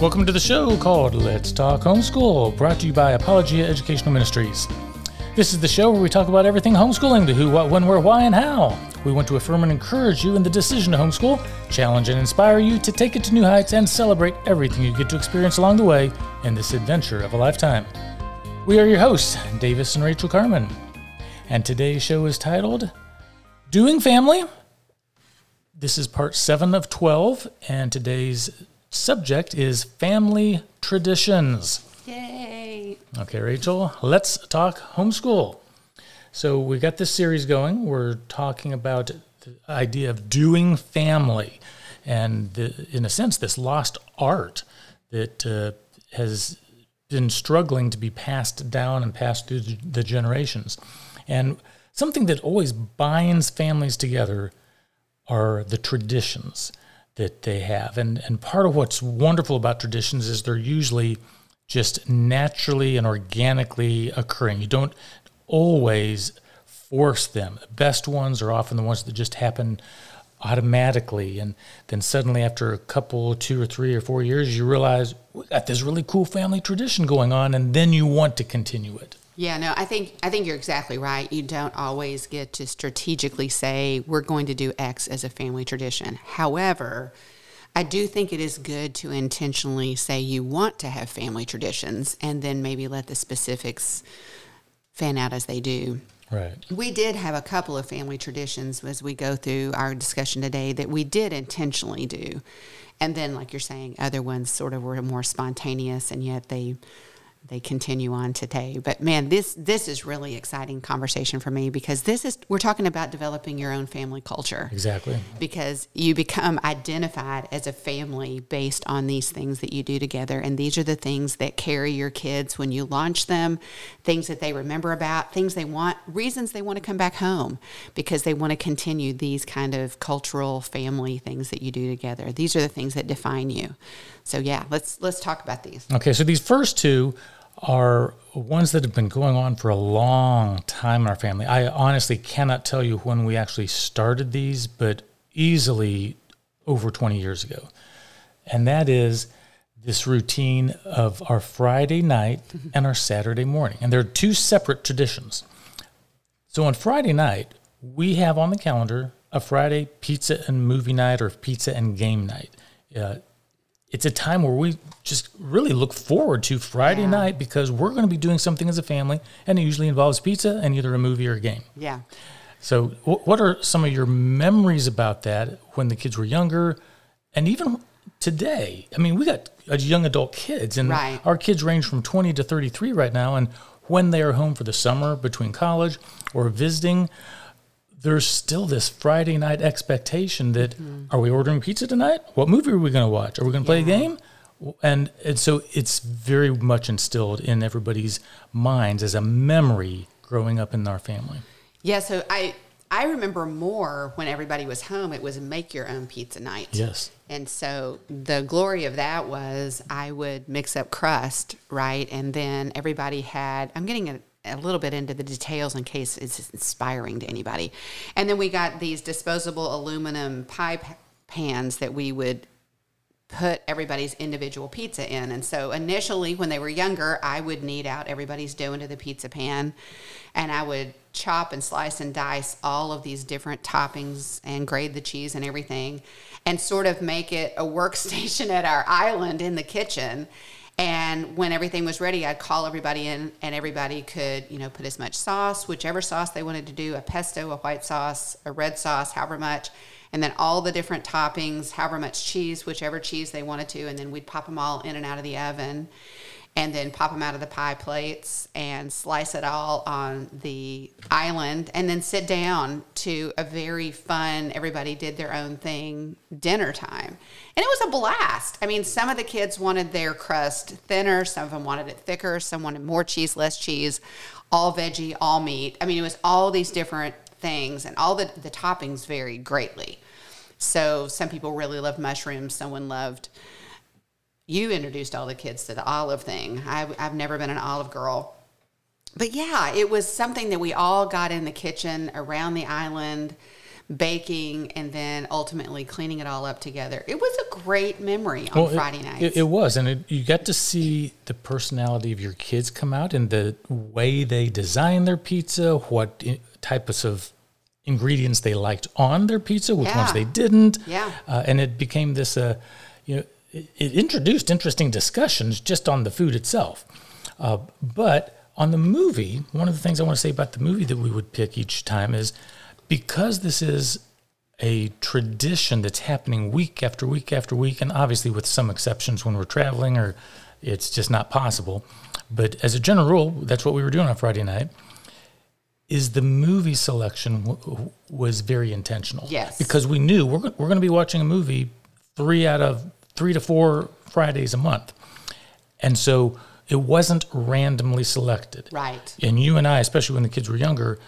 Welcome to the show called Let's Talk Homeschool, brought to you by Apologia Educational Ministries. This is the show where we talk about everything homeschooling the who, what, when, where, why, and how. We want to affirm and encourage you in the decision to homeschool, challenge and inspire you to take it to new heights, and celebrate everything you get to experience along the way in this adventure of a lifetime. We are your hosts, Davis and Rachel Carmen. And today's show is titled Doing Family. This is part 7 of 12, and today's subject is family traditions. Yay! Okay, Rachel, let's talk homeschool. So, we got this series going. We're talking about the idea of doing family and, the, in a sense, this lost art that uh, has been struggling to be passed down and passed through the, the generations. And something that always binds families together are the traditions that they have. And, and part of what's wonderful about traditions is they're usually just naturally and organically occurring. You don't always force them. The best ones are often the ones that just happen automatically. And then suddenly, after a couple, two or three or four years, you realize we got this really cool family tradition going on, and then you want to continue it. Yeah, no, I think I think you're exactly right. You don't always get to strategically say we're going to do X as a family tradition. However, I do think it is good to intentionally say you want to have family traditions and then maybe let the specifics fan out as they do. Right. We did have a couple of family traditions as we go through our discussion today that we did intentionally do. And then, like you're saying, other ones sort of were more spontaneous and yet they they continue on today. But man, this this is really exciting conversation for me because this is we're talking about developing your own family culture. Exactly. Because you become identified as a family based on these things that you do together and these are the things that carry your kids when you launch them, things that they remember about, things they want, reasons they want to come back home because they want to continue these kind of cultural family things that you do together. These are the things that define you. So yeah, let's let's talk about these. Okay, so these first two are ones that have been going on for a long time in our family. I honestly cannot tell you when we actually started these, but easily over 20 years ago. And that is this routine of our Friday night and our Saturday morning. And they're two separate traditions. So on Friday night, we have on the calendar a Friday pizza and movie night or pizza and game night. Uh, it's a time where we just really look forward to Friday Yeah. night because we're going to be doing something as a family, and it usually involves pizza and either a movie or a game. Yeah. So, wh- what are some of your memories about that when the kids were younger, and even today? I mean, we got young adult kids, and Right. our kids range from 20 to 33 right now. And when they are home for the summer between college or visiting, there's still this Friday night expectation that Mm-hmm. are we ordering pizza tonight? What movie are we going to watch? Are we going to play Yeah. a game? And, and so it's very much instilled in everybody's minds as a memory growing up in our family. Yeah, so I I remember more when everybody was home. It was make your own pizza night. Yes. And so the glory of that was I would mix up crust, right? And then everybody had, I'm getting a, a little bit into the details in case it's inspiring to anybody. And then we got these disposable aluminum pie pa- pans that we would put everybody's individual pizza in. And so initially, when they were younger, I would knead out everybody's dough into the pizza pan and I would chop and slice and dice all of these different toppings and grade the cheese and everything and sort of make it a workstation at our island in the kitchen. And when everything was ready, I'd call everybody in, and everybody could, you know, put as much sauce, whichever sauce they wanted to do a pesto, a white sauce, a red sauce, however much. And then all the different toppings, however much cheese, whichever cheese they wanted to, and then we'd pop them all in and out of the oven, and then pop them out of the pie plates and slice it all on the island, and then sit down to a very fun. Everybody did their own thing dinner time, and it was a blast. I mean, some of the kids wanted their crust thinner, some of them wanted it thicker, some wanted more cheese, less cheese, all veggie, all meat. I mean, it was all these different things and all the, the toppings varied greatly. So some people really loved mushrooms. Someone loved, you introduced all the kids to the olive thing. I've, I've never been an olive girl. But yeah, it was something that we all got in the kitchen around the island, baking, and then ultimately cleaning it all up together. It was a great memory on Well, Friday nights. It, it was, and it, you got to see the personality of your kids come out and the way they design their pizza, what types of ingredients they liked on their pizza, which ones they didn't. Yeah. Uh, and it became this, uh, you know, it, introduced interesting discussions just on the food itself. Uh, but on the movie, one of the things I want to say about the movie that we would pick each time is because this is a tradition that's happening week after week after week, and obviously with some exceptions when we're traveling or it's just not possible. But as a general rule, that's what we were doing on Friday night. Is the movie selection w- was very intentional? Yes. because we knew we're we're going to be watching a movie three out of three to four Fridays a month, and so it wasn't randomly selected. Right. And you and I, especially when the kids were younger,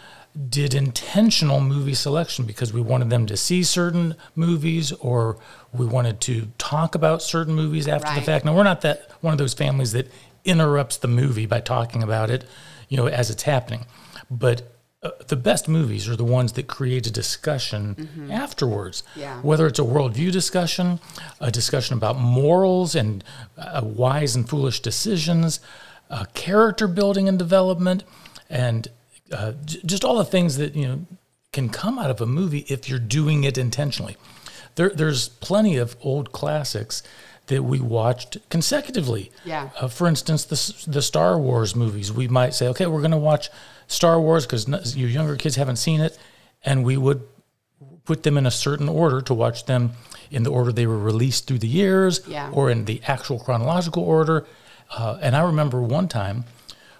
did intentional movie selection because we wanted them to see certain movies or we wanted to talk about certain movies after the fact. Now, we're not that one of those families that interrupts the movie by talking about it, you know, as it's happening. But uh, the best movies are the ones that create a discussion afterwards. Yeah. Whether it's a worldview discussion, a discussion about morals and uh, wise and foolish decisions, uh, character building and development, and uh, j- just all the things that you know can come out of a movie if you're doing it intentionally. There, there's plenty of old classics that we watched consecutively. Yeah. Uh, for instance, the the Star Wars movies. We might say, okay, we're going to watch Star Wars because you younger kids haven't seen it, and we would put them in a certain order to watch them in the order they were released through the years Yeah. or in the actual chronological order. Uh, and I remember one time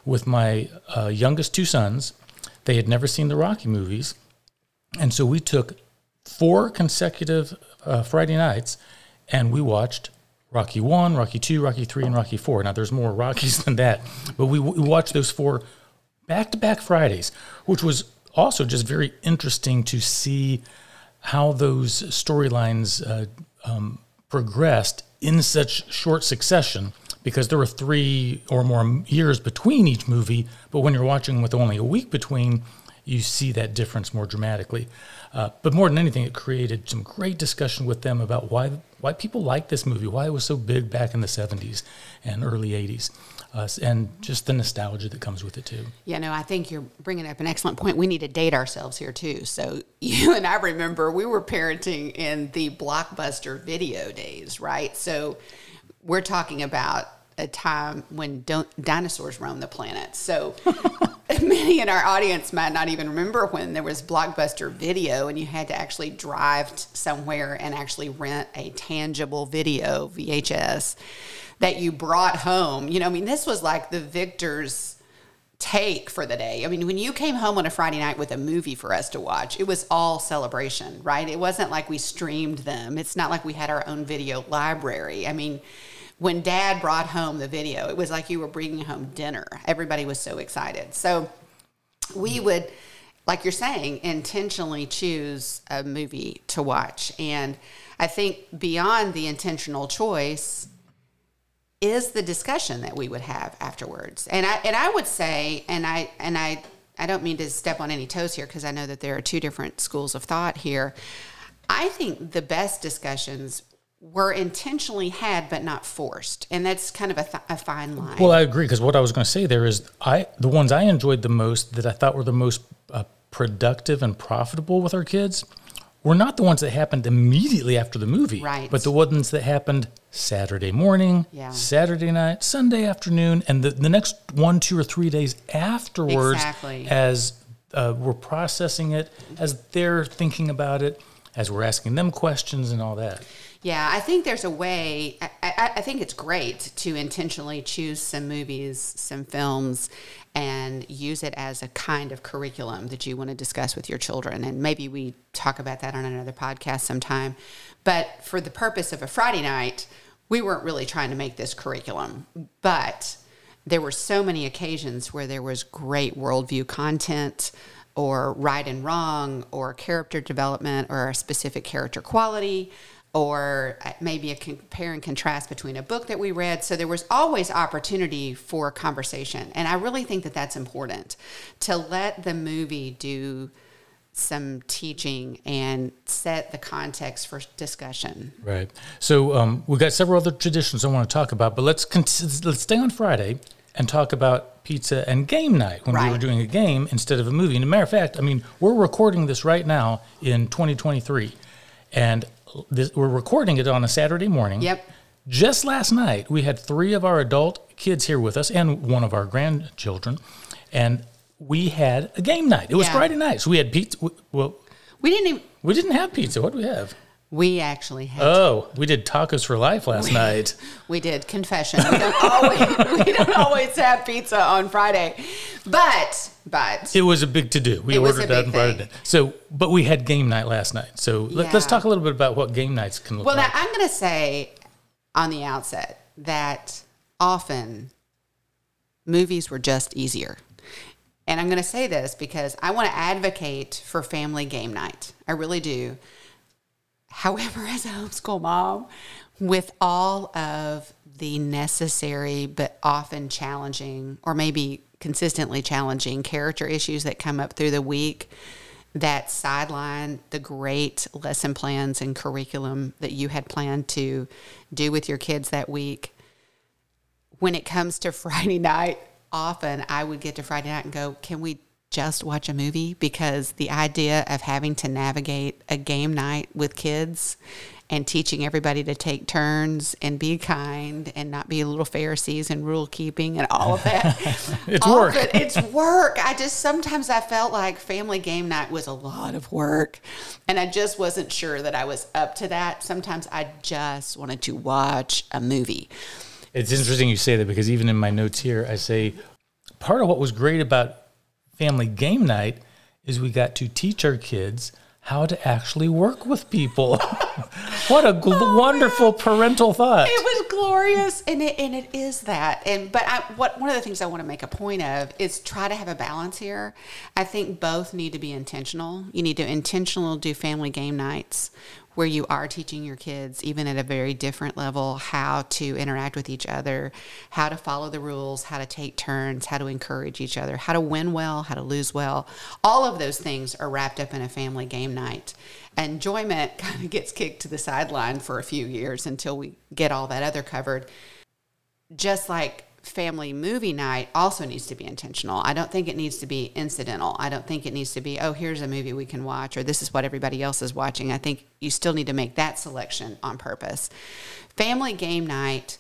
with my uh, youngest two sons, they had never seen the Rocky movies. And so we took four consecutive uh, Friday nights and we watched Rocky 1, Rocky 2, Rocky 3, and Rocky 4. Now, there's more Rockies than that, but we, we watched those four back to back Fridays, which was also just very interesting to see how those storylines uh, um, progressed in such short succession because there were three or more years between each movie. But when you're watching with only a week between, you see that difference more dramatically. Uh, but more than anything, it created some great discussion with them about why why people like this movie, why it was so big back in the 70s and early 80s, uh, and just the nostalgia that comes with it too. Yeah, no, I think you're bringing up an excellent point. We need to date ourselves here too. So you and I remember we were parenting in the blockbuster video days, right? So we're talking about a time when dinosaurs roamed the planet. So many in our audience might not even remember when there was blockbuster video and you had to actually drive somewhere and actually rent a tangible video VHS that you brought home. You know, I mean, this was like the victor's take for the day. I mean, when you came home on a Friday night with a movie for us to watch, it was all celebration, right? It wasn't like we streamed them. It's not like we had our own video library. I mean, when dad brought home the video, it was like you were bringing home dinner. Everybody was so excited. So we would, like you're saying, intentionally choose a movie to watch. And I think beyond the intentional choice, is the discussion that we would have afterwards. And I and I would say, and I and I I don't mean to step on any toes here because I know that there are two different schools of thought here. I think the best discussions were intentionally had but not forced, and that's kind of a, th- a fine line. Well, I agree because what I was going to say there is I the ones I enjoyed the most that I thought were the most uh, productive and profitable with our kids were not the ones that happened immediately after the movie, Right. But the ones that happened Saturday morning, Yeah. Saturday night, Sunday afternoon, and the, the next one, two, or three days afterwards, Exactly. as uh, we're processing it, as they're thinking about it, as we're asking them questions and all that. Yeah, I think there's a way. I, I, I think it's great to intentionally choose some movies, some films, and use it as a kind of curriculum that you want to discuss with your children. And maybe we talk about that on another podcast sometime. But for the purpose of a Friday night, we weren't really trying to make this curriculum. But there were so many occasions where there was great worldview content or right and wrong or character development or a specific character quality or maybe a compare and contrast between a book that we read. So there was always opportunity for conversation. And I really think that that's important to let the movie do some teaching and set the context for discussion. Right. So um, we've got several other traditions I want to talk about, but let's con- let's stay on Friday and talk about pizza and game night when we were doing a game instead of a movie. And a matter of fact, I mean, we're recording this right now in 2023, and this, we're recording it on a Saturday morning. Yep. Just last night, we had three of our adult kids here with us and one of our grandchildren, and we had a game night. It was Yeah. Friday night, so we had pizza. Well, We didn't even, we didn't have pizza. What did we have? We actually had, Oh, we did tacos for life last night. we did confession. We don't always, we don't always have pizza on Friday, but, but It was a big to do. We ordered that and brought it in. So, but we had game night last night. So let, us talk a little bit about what game nights can look Well, like. I'm going to say on the outset that often movies were just easier. And I'm going to say this because I want to advocate for family game night. I really do. However, as a homeschool mom, with all of the necessary but often challenging, or maybe consistently challenging character issues that come up through the week that sideline the great lesson plans and curriculum that you had planned to do with your kids that week, when it comes to Friday night, often I would get to Friday night and go, can we just watch a movie? Because the idea of having to navigate a game night with kids and teaching everybody to take turns and be kind and not be little Pharisees and rule keeping and all of that. It's all work. it, it's work. I just sometimes I felt like family game night was a lot of work. And I just wasn't sure that I was up to that. Sometimes I just wanted to watch a movie. It's interesting you say that because even in my notes here, I say part of what was great about family game night is we got to teach our kids how to actually work with people. what a gl- oh, wonderful parental thought. It was glorious, and it and it is that. And but I, what one of the things I want to make a point of is try to have a balance here. I think both need to be intentional. You need to intentional do family game nights where you are teaching your kids, even at a very different level, how to interact with each other, how to follow the rules, how to take turns, how to encourage each other, how to win well, how to lose well. All of those things are wrapped up in a family game night. Enjoyment kind of gets kicked to the sideline for a few years until we get all that other covered. Just like family movie night also needs to be intentional. I don't think it needs to be incidental. I don't think it needs to be, oh, here's a movie we can watch or this is what everybody else is watching. I think you still need to make that selection on purpose. Family game night,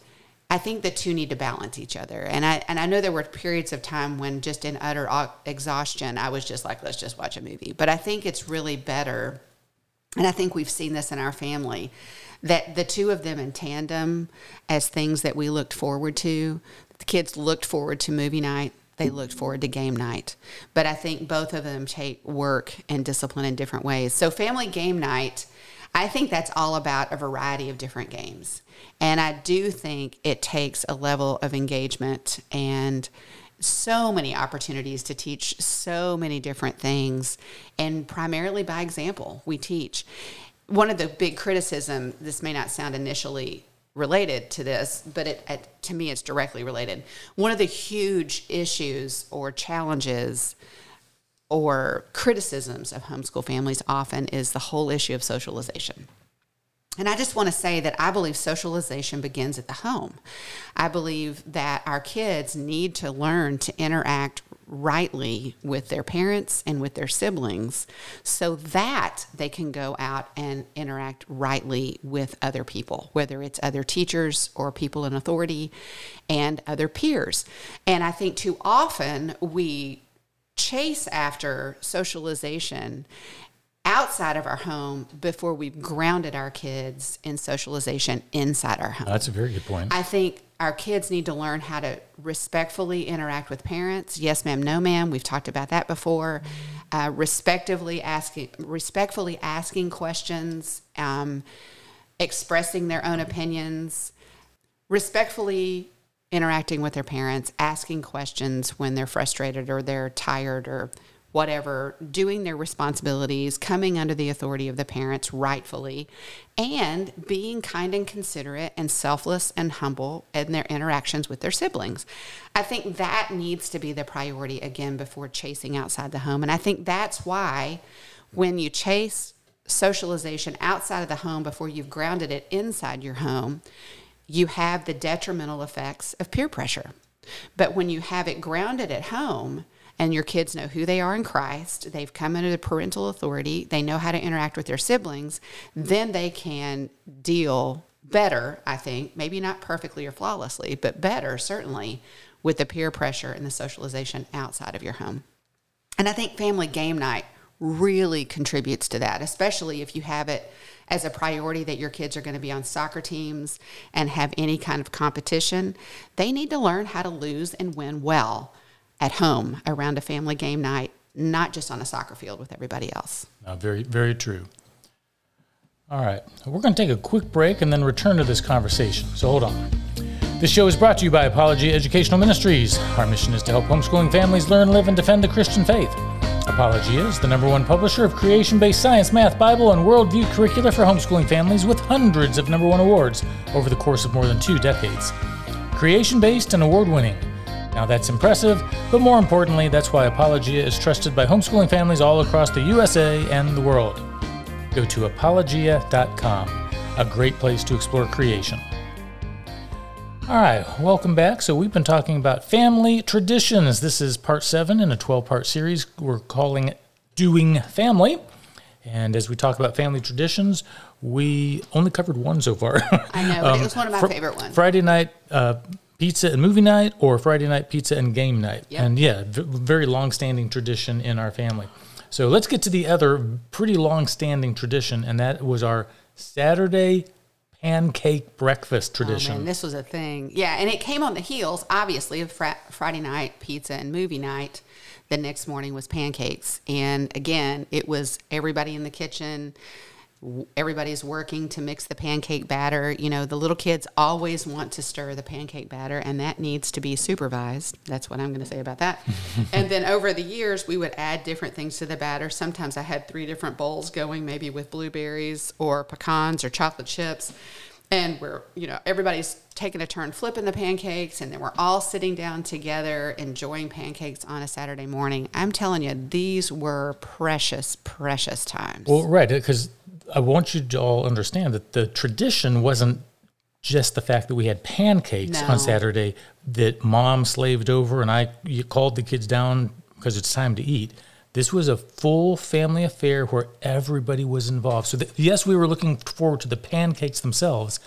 I think the two need to balance each other. And I and I know there were periods of time when just in utter exhaustion, I was just like, let's just watch a movie. But I think it's really better and I think we've seen this in our family that the two of them in tandem as things that we looked forward to. The kids looked forward to movie night. They looked forward to game night. But I think both of them take work and discipline in different ways. So, family game night, I think that's all about a variety of different games. And I do think it takes a level of engagement and so many opportunities to teach so many different things and primarily by example we teach one of the big criticism this may not sound initially related to this but it, it to me it's directly related one of the huge issues or challenges or criticisms of homeschool families often is the whole issue of socialization and I just want to say that I believe socialization begins at the home. I believe that our kids need to learn to interact rightly with their parents and with their siblings so that they can go out and interact rightly with other people, whether it's other teachers or people in authority and other peers. And I think too often we chase after socialization outside of our home before we've grounded our kids in socialization inside our home. That's a very good point. I think our kids need to learn how to respectfully interact with parents. Yes, ma'am, no, ma'am. We've talked about that before. Uh, respectively asking, respectfully asking questions, um, expressing their own opinions, respectfully interacting with their parents, asking questions when they're frustrated or they're tired or whatever, doing their responsibilities, coming under the authority of the parents rightfully, and being kind and considerate and selfless and humble in their interactions with their siblings. I think that needs to be the priority again before chasing outside the home. And I think that's why when you chase socialization outside of the home before you've grounded it inside your home, you have the detrimental effects of peer pressure. But when you have it grounded at home, and your kids know who they are in Christ, they've come under the parental authority, they know how to interact with their siblings, then they can deal better, I think, maybe not perfectly or flawlessly, but better certainly with the peer pressure and the socialization outside of your home. And I think family game night really contributes to that, especially if you have it as a priority that your kids are going to be on soccer teams and have any kind of competition. They need to learn how to lose and win well at home around a family game night, not just on a soccer field with everybody else. No, very, very true. All right, we're going to take a quick break and then return to this conversation. So hold on. This show is brought to you by Apologia Educational Ministries. Our mission is to help homeschooling families learn, live, and defend the Christian faith. Apologia is the number one publisher of creation based science, math, Bible, and worldview curricula for homeschooling families with hundreds of number one awards over the course of more than two decades. Creation based and award winning. Now that's impressive, but more importantly, that's why Apologia is trusted by homeschooling families all across the USA and the world. Go to apologia.com, a great place to explore creation. All right, welcome back. So, we've been talking about family traditions. This is part seven in a 12 part series we're calling it Doing Family. And as we talk about family traditions, we only covered one so far. I know, but it was one of my fr- favorite ones. Friday night uh, pizza and movie night, or Friday night pizza and game night. Yep. And yeah, v- very long standing tradition in our family. So let's get to the other pretty long standing tradition, and that was our Saturday pancake breakfast oh, tradition. Oh man, this was a thing. Yeah, and it came on the heels, obviously, of fr- Friday night pizza and movie night. The next morning was pancakes, and again, it was everybody in the kitchen. Everybody's working to mix the pancake batter. You know, the little kids always want to stir the pancake batter, and that needs to be supervised. That's what I'm going to say about that. and then over the years, we would add different things to the batter. Sometimes I had three different bowls going, maybe with blueberries or pecans or chocolate chips and we're you know everybody's taking a turn flipping the pancakes and then we're all sitting down together enjoying pancakes on a saturday morning i'm telling you these were precious precious times Well, right, because I want you to all understand that the tradition wasn't just the fact that we had pancakes No. on Saturday that mom slaved over and I you called the kids down because it's time to eat. This was a full family affair where everybody was involved. So, that, yes, we were looking forward to the pancakes themselves,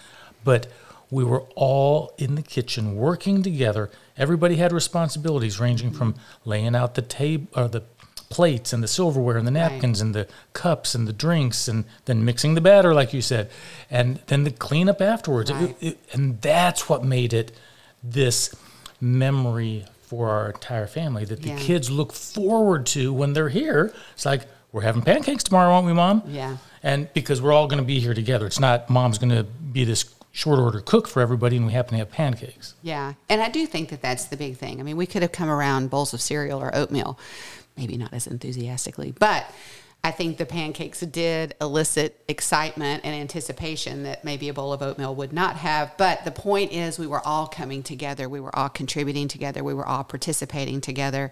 but we were all in the kitchen working together. Everybody had responsibilities ranging from laying out the table or the plates and the silverware and the napkins and the cups and the drinks and then mixing the batter like you said and then the cleanup afterwards. It- it- and that's what made it this memory for our entire family that the Yeah. kids look forward to when they're here. It's like we're having pancakes tomorrow aren't we mom? Yeah. and because we're all going to be here together. It's not mom's going to be this short order cook for everybody and we happen to have pancakes. Yeah. And i do think that that's the big thing. I mean we could have come around bowls of cereal or oatmeal maybe not as enthusiastically but I think the pancakes did elicit excitement and anticipation that maybe a bowl of oatmeal would not have. But the point is, we were all coming together. We were all contributing together. We were all participating together.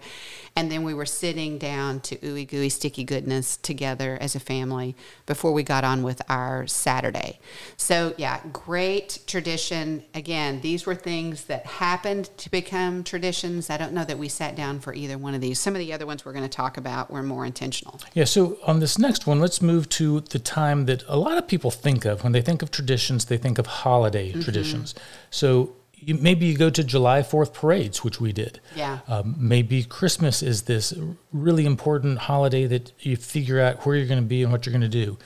And then we were sitting down to ooey gooey sticky goodness together as a family before we got on with our Saturday. So, yeah, great tradition. Again, these were things that happened to become traditions. I don't know that we sat down for either one of these. Some of the other ones we're going to talk about were more intentional. Yeah, so on this next one, let's move to the time that a lot of people think of when they think of traditions, they think of holiday traditions. So you, maybe you go to July 4th parades, which we did. Yeah. Um, maybe Christmas is this really important holiday that you figure out where you're going to be and what you're going to do.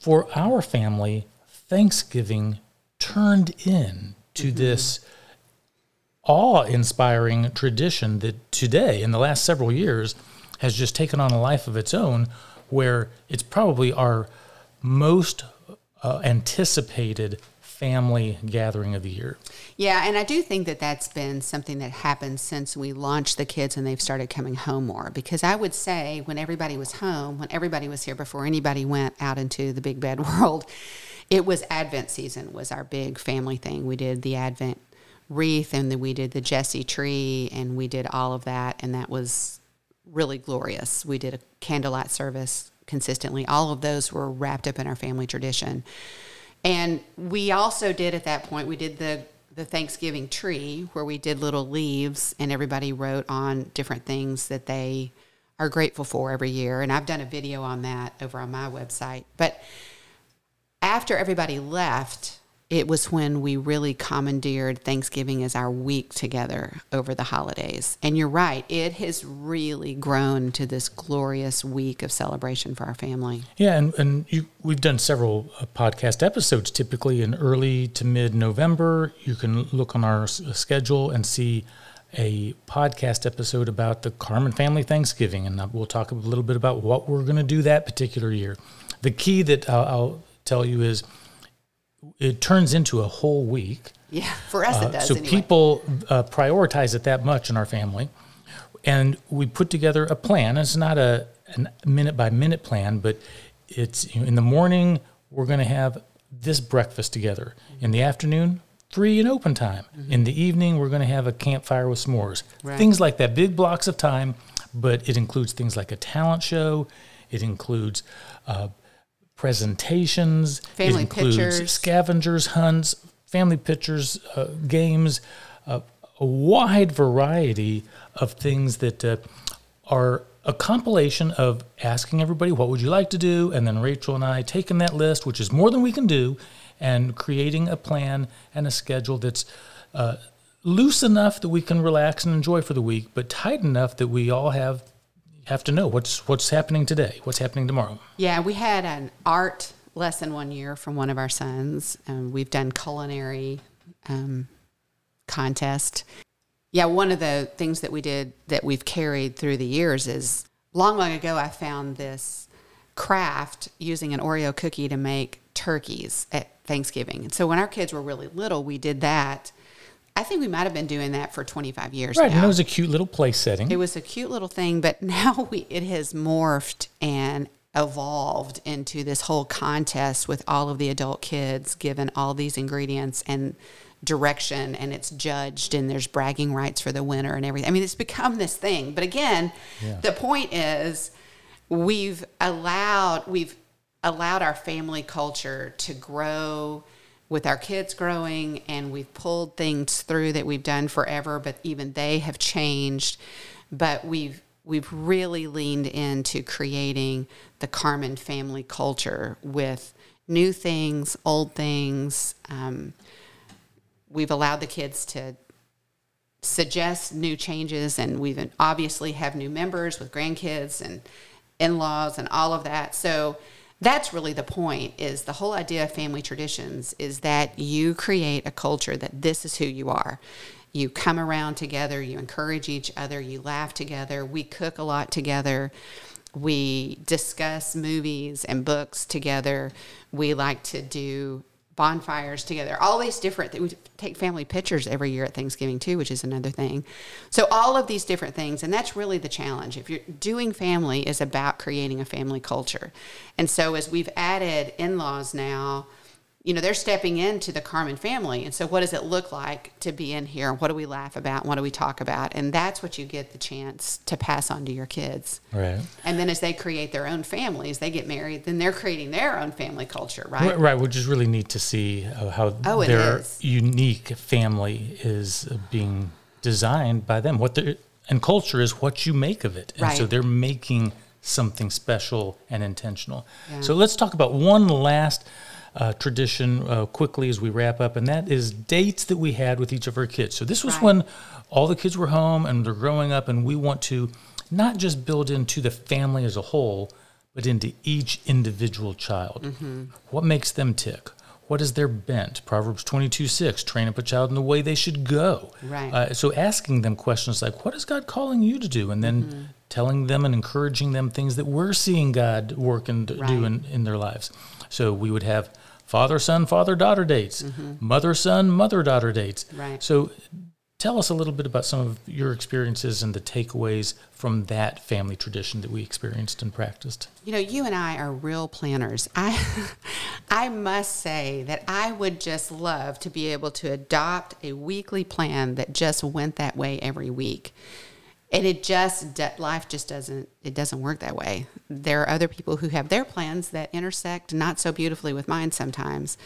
For our family, Thanksgiving turned in to this awe inspiring tradition that today, in the last several years, has just taken on a life of its own, where it's probably our most uh, anticipated family gathering of the year. Yeah, and I do think that that's been something that happened since we launched the kids and they've started coming home more. Because I would say when everybody was home, when everybody was here before anybody went out into the big bad world, it was Advent season was our big family thing. We did the Advent wreath and then we did the Jesse tree and we did all of that and that was really glorious. We did a candlelight service consistently. All of those were wrapped up in our family tradition. And we also did at that point, we did the the Thanksgiving tree where we did little leaves and everybody wrote on different things that they are grateful for every year. And I've done a video on that over on my website. But after everybody left, it was when we really commandeered Thanksgiving as our week together over the holidays. And you're right, it has really grown to this glorious week of celebration for our family. Yeah, and, and you, we've done several uh, podcast episodes typically in early to mid November. You can look on our schedule and see a podcast episode about the Carmen family Thanksgiving, and uh, we'll talk a little bit about what we're going to do that particular year. The key that I'll, I'll tell you is it turns into a whole week. Yeah, for us it Uh, does. so anyway. people uh, prioritize it that much in our family, and we put together a plan. It's not a, a minute by minute plan, but it's you know, in the morning we're going to have this breakfast together. In the afternoon, free and open time. In the evening, we're going to have a campfire with s'mores. Right. Things like that, big blocks of time, but it includes things like a talent show. It includes uh, presentations. Family it includes pictures. scavengers hunts, family pictures, uh, games, uh, a wide variety of things that uh, are a compilation of asking everybody what would you like to do, and then Rachel and I taking that list, which is more than we can do, and creating a plan and a schedule that's uh, loose enough that we can relax and enjoy for the week, but tight enough that we all have have to know what's what's happening today, what's happening tomorrow. Yeah, we had an art lesson one year from one of our sons, and we've done culinary um, contest. Yeah, one of the things that we did that we've carried through the years is long, long ago, I found this craft using an Oreo cookie to make turkeys at Thanksgiving. And so when our kids were really little, we did that. I think we might have been doing that for 25 years Right, now. and it was a cute little place setting. It was a cute little thing, but now we it has morphed and evolved into this whole contest with all of the adult kids given all these ingredients and direction and it's judged and there's bragging rights for the winner and everything. I mean, it's become this thing. But again, the point is we've allowed we've allowed our family culture to grow with our kids growing and we've pulled things through that we've done forever but even they have changed. But we've we've really leaned into creating the Carmen family culture with new things old things. Um, we've allowed the kids to suggest new changes and we've obviously have new members with grandkids and in-laws and all of that. So that's really the point is the whole idea of family traditions is that you create a culture that this is who you are. You come around together you encourage each other you laugh together we cook a lot together we discuss movies and books together we like to do bonfires together. All these different things we take family pictures every year at thanksgiving too which is another thing. So all of these different things and that's really the challenge. If you're doing family is about creating a family culture. And so as we've added in-laws now you know they're stepping into the carmen family and so what does it look like to be in here what do we laugh about what do we talk about and that's what you get the chance to pass on to your kids right. and then as they create their own families they get married then they're creating their own family culture right Right, right, which is really neat to see uh, how Oh, their is. unique family is uh, being designed by them. What and culture is what you make of it, and so they're making something special and intentional. Yeah. So let's talk about one last uh, tradition uh, quickly as we wrap up, and that is dates that we had with each of our kids. So this was Right. when all the kids were home and they're growing up, and we want to not just build into the family as a whole, but into each individual child. Mm-hmm. What makes them tick? What is their bent? Proverbs 22 6, train up a child in the way they should go. Right. Uh, so asking them questions like, what is God calling you to do? And then Mm-hmm. telling them and encouraging them things that we're seeing God work and do in, in their lives. So we would have father son, father daughter dates, mother son, mother daughter dates. Mm-hmm. Right. So tell us a little bit about some of your experiences and the takeaways from that family tradition that we experienced and practiced. You know, you and I are real planners. I I must say that I would just love to be able to adopt a weekly plan that just went that way every week. And it just life just doesn't it doesn't work that way. There are other people who have their plans that intersect not so beautifully with mine sometimes.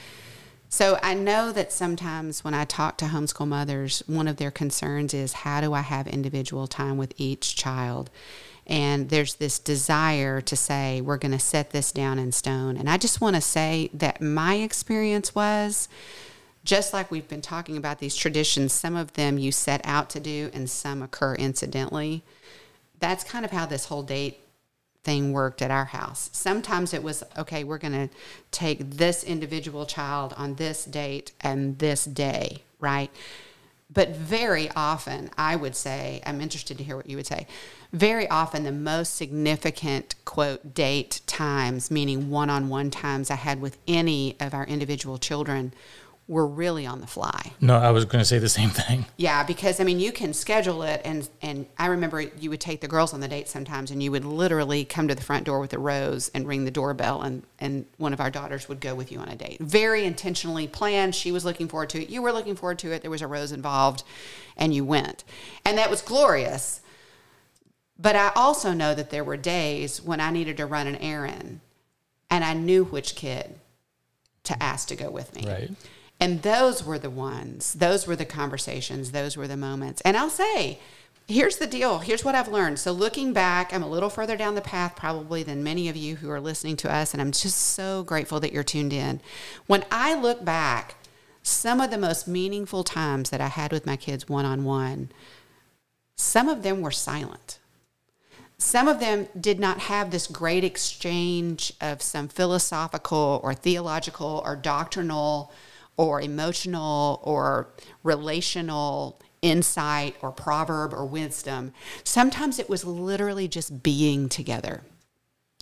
So i know that sometimes when i talk to homeschool mothers one of their concerns is how do i have individual time with each child? And there's this desire to say we're going to set this down in stone. And i just want to say that my experience was just like we've been talking about these traditions, some of them you set out to do and some occur incidentally. That's kind of how this whole date thing worked at our house. Sometimes it was okay, we're going to take this individual child on this date and this day, right? But very often, I would say, I'm interested to hear what you would say. Very often, the most significant quote date times, meaning one on one times I had with any of our individual children, were really on the fly. No, I was going to say the same thing. Yeah, because I mean, you can schedule it, and and I remember you would take the girls on the date sometimes, and you would literally come to the front door with a rose and ring the doorbell, and and one of our daughters would go with you on a date. Very intentionally planned. She was looking forward to it. You were looking forward to it. There was a rose involved, and you went, and that was glorious. But I also know that there were days when I needed to run an errand, and I knew which kid to ask to go with me. Right. And those were the ones, those were the conversations, those were the moments. And I'll say, here's the deal. Here's what I've learned. So looking back, I'm a little further down the path probably than many of you who are listening to us. And I'm just so grateful that you're tuned in. When I look back, some of the most meaningful times that I had with my kids one on one, some of them were silent. Some of them did not have this great exchange of some philosophical or theological or doctrinal or emotional or relational insight or proverb or wisdom. Sometimes it was literally just being together.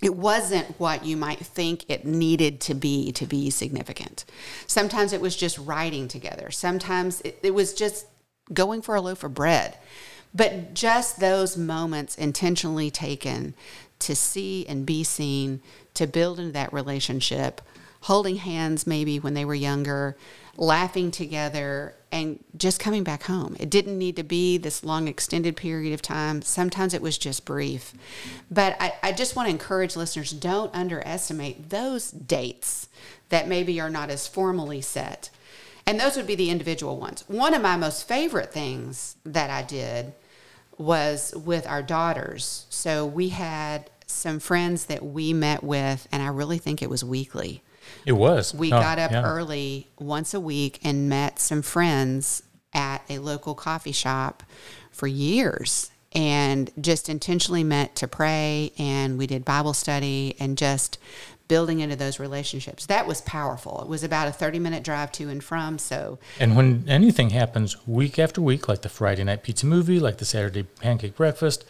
It wasn't what you might think it needed to be to be significant. Sometimes it was just writing together. Sometimes it, it was just going for a loaf of bread. But just those moments intentionally taken to see and be seen, to build into that relationship holding hands maybe when they were younger, laughing together, and just coming back home. It didn't need to be this long, extended period of time. Sometimes it was just brief. But I, I just want to encourage listeners don't underestimate those dates that maybe are not as formally set. And those would be the individual ones. One of my most favorite things that I did was with our daughters. So we had some friends that we met with, and I really think it was weekly. It was. We Oh, got up yeah. early once a week and met some friends at a local coffee shop for years and just intentionally met to pray and we did Bible study and just building into those relationships. That was powerful. It was about a 30 minute drive to and from. So And when anything happens week after week, like the Friday night pizza movie, like the Saturday pancake breakfast,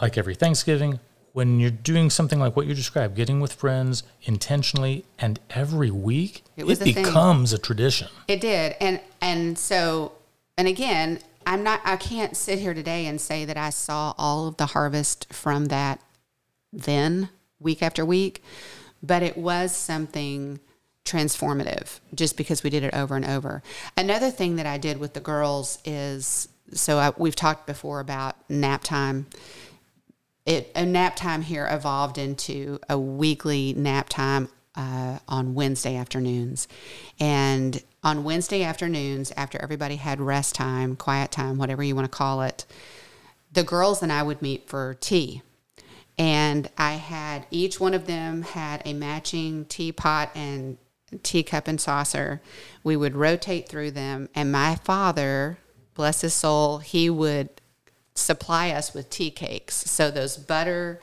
like every Thanksgiving, when you're doing something like what you described, getting with friends intentionally and every week, It was a thing. becomes a tradition. It did. And and so and again, I'm not I can't sit here today and say that I saw all of the harvest from that then week after week, but it was something transformative just because we did it over and over. Another thing that I did with the girls is so I, we've talked before about nap time it a nap time here evolved into a weekly nap time uh, on Wednesday afternoons, and on Wednesday afternoons after everybody had rest time, quiet time, whatever you want to call it, the girls and I would meet for tea. And I had each one of them had a matching teapot and teacup and saucer. We would rotate through them, and my father, bless his soul, he would supply us with tea cakes. So those butter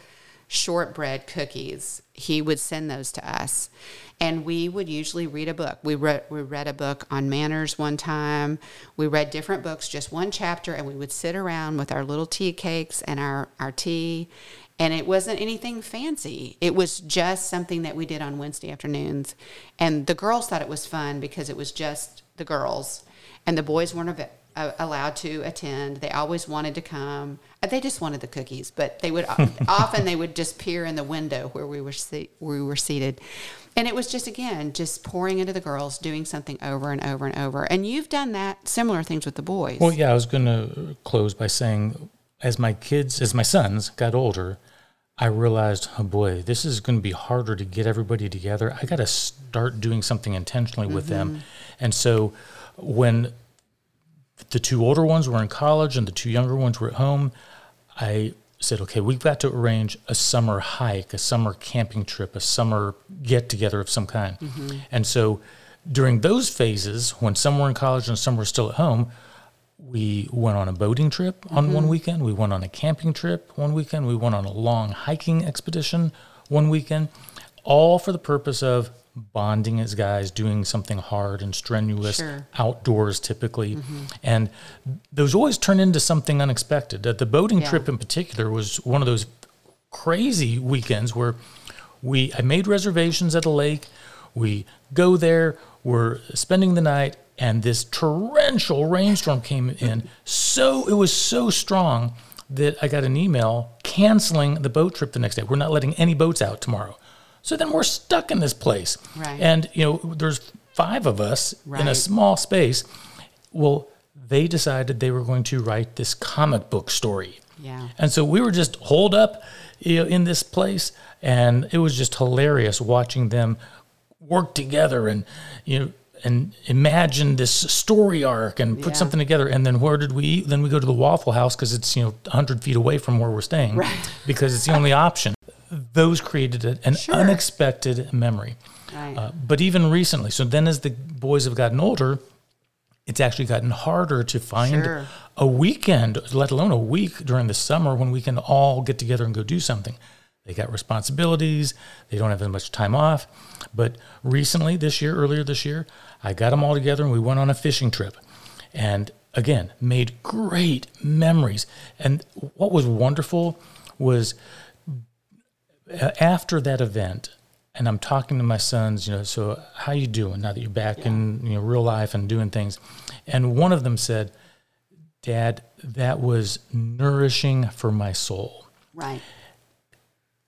shortbread cookies, he would send those to us. And we would usually read a book. We read, we read a book on manners one time. We read different books, just one chapter, and we would sit around with our little tea cakes and our, our tea. And it wasn't anything fancy. It was just something that we did on Wednesday afternoons. And the girls thought it was fun because it was just the girls. And the boys weren't uh, allowed to attend. They always wanted to come. Uh, They just wanted the cookies, but they would often they would just peer in the window where we were se- where we were seated, and it was just again just pouring into the girls, doing something over and over and over. And you've done that similar things with the boys. Well, yeah, I was going to close by saying as my kids, as my sons got older, I realized, oh boy, this is going to be harder to get everybody together. I got to start doing something intentionally with them. And so when the two older ones were in college and the two younger ones were at home, I said, okay, we've got to arrange a summer hike, a summer camping trip, a summer get together of some kind. Mm-hmm. And so during those phases, when some were in college and some were still at home, we went on a boating trip on one mm-hmm. weekend. We went on a camping trip one weekend. We went on a long hiking expedition one weekend, all for the purpose of bonding as guys, doing something hard and strenuous Sure. outdoors typically. Mm-hmm. And those always turn into something unexpected. The boating Yeah. trip in particular was one of those crazy weekends where we I made reservations at a lake. We go there, we're spending the night, and this torrential rainstorm came in. So it was so strong that I got an email canceling the boat trip the next day. We're not letting any boats out tomorrow. So then we're stuck in this place. Right. And you know, there's five of us in a small space. Well, they decided they were going to write this comic book story. Yeah. And so we were just holed up you know, in this place, and it was just hilarious watching them work together and you know and imagine this story arc and put Yeah. something together. And then where did we eat? Then we go to the Waffle House because it's you know 100 feet away from where we're staying Right. because it's the only option. Those created an Sure. unexpected memory. Right. Uh, but even recently, so then as the boys have gotten older, it's actually gotten harder to find Sure. a weekend, let alone a week during the summer when we can all get together and go do something. They got responsibilities, they don't have as much time off. But recently, this year, earlier this year, I got them all together and we went on a fishing trip. And again, made great memories. And what was wonderful was after that event, and I'm talking to my sons, you know, so how you doing now that you're back in you know real life and doing things? And one of them said, "Dad, that was nourishing for my soul." right.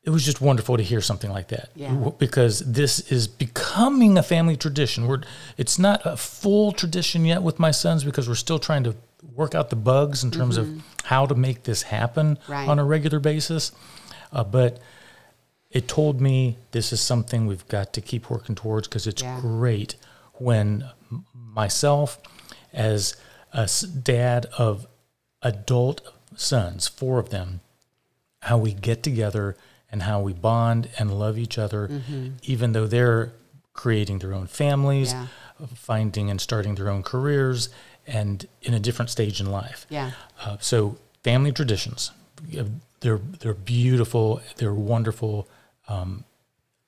It was just wonderful to hear something like that Yeah. Because this is becoming a family tradition. We're it's not a full tradition yet with my sons because we're still trying to work out the bugs in terms of how to make this happen Mm-hmm. Right. on a regular basis. Uh, but it told me this is something we've got to keep working towards because it's Yeah. great when myself, as a dad of adult sons, four of them, how we get together and how we bond and love each other, even though they're creating their own families, Yeah. finding and starting their own careers, and in a different stage in life. Yeah. Uh, so family traditions, they're they're beautiful, they're wonderful, um,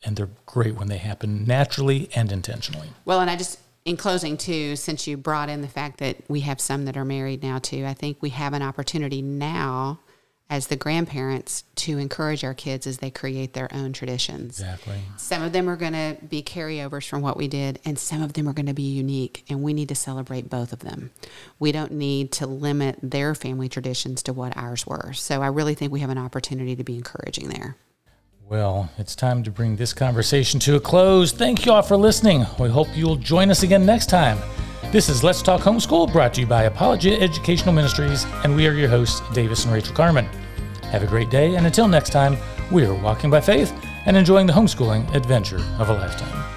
and they're great when they happen naturally and intentionally. Well, and I just, in closing, too, since you brought in the fact that we have some that are married now, too, I think we have an opportunity now as the grandparents to encourage our kids as they create their own traditions. Exactly. Some of them are going to be carryovers from what we did, and some of them are going to be unique, and we need to celebrate both of them. We don't need to limit their family traditions to what ours were. So I really think we have an opportunity to be encouraging there. Well, it's time to bring this conversation to a close. Thank you all for listening. We hope you'll join us again next time. This is Let's Talk Homeschool, brought to you by Apologia Educational Ministries, and we are your hosts, Davis and Rachael Carman. Have a great day, and until next time, we are walking by faith and enjoying the homeschooling adventure of a lifetime.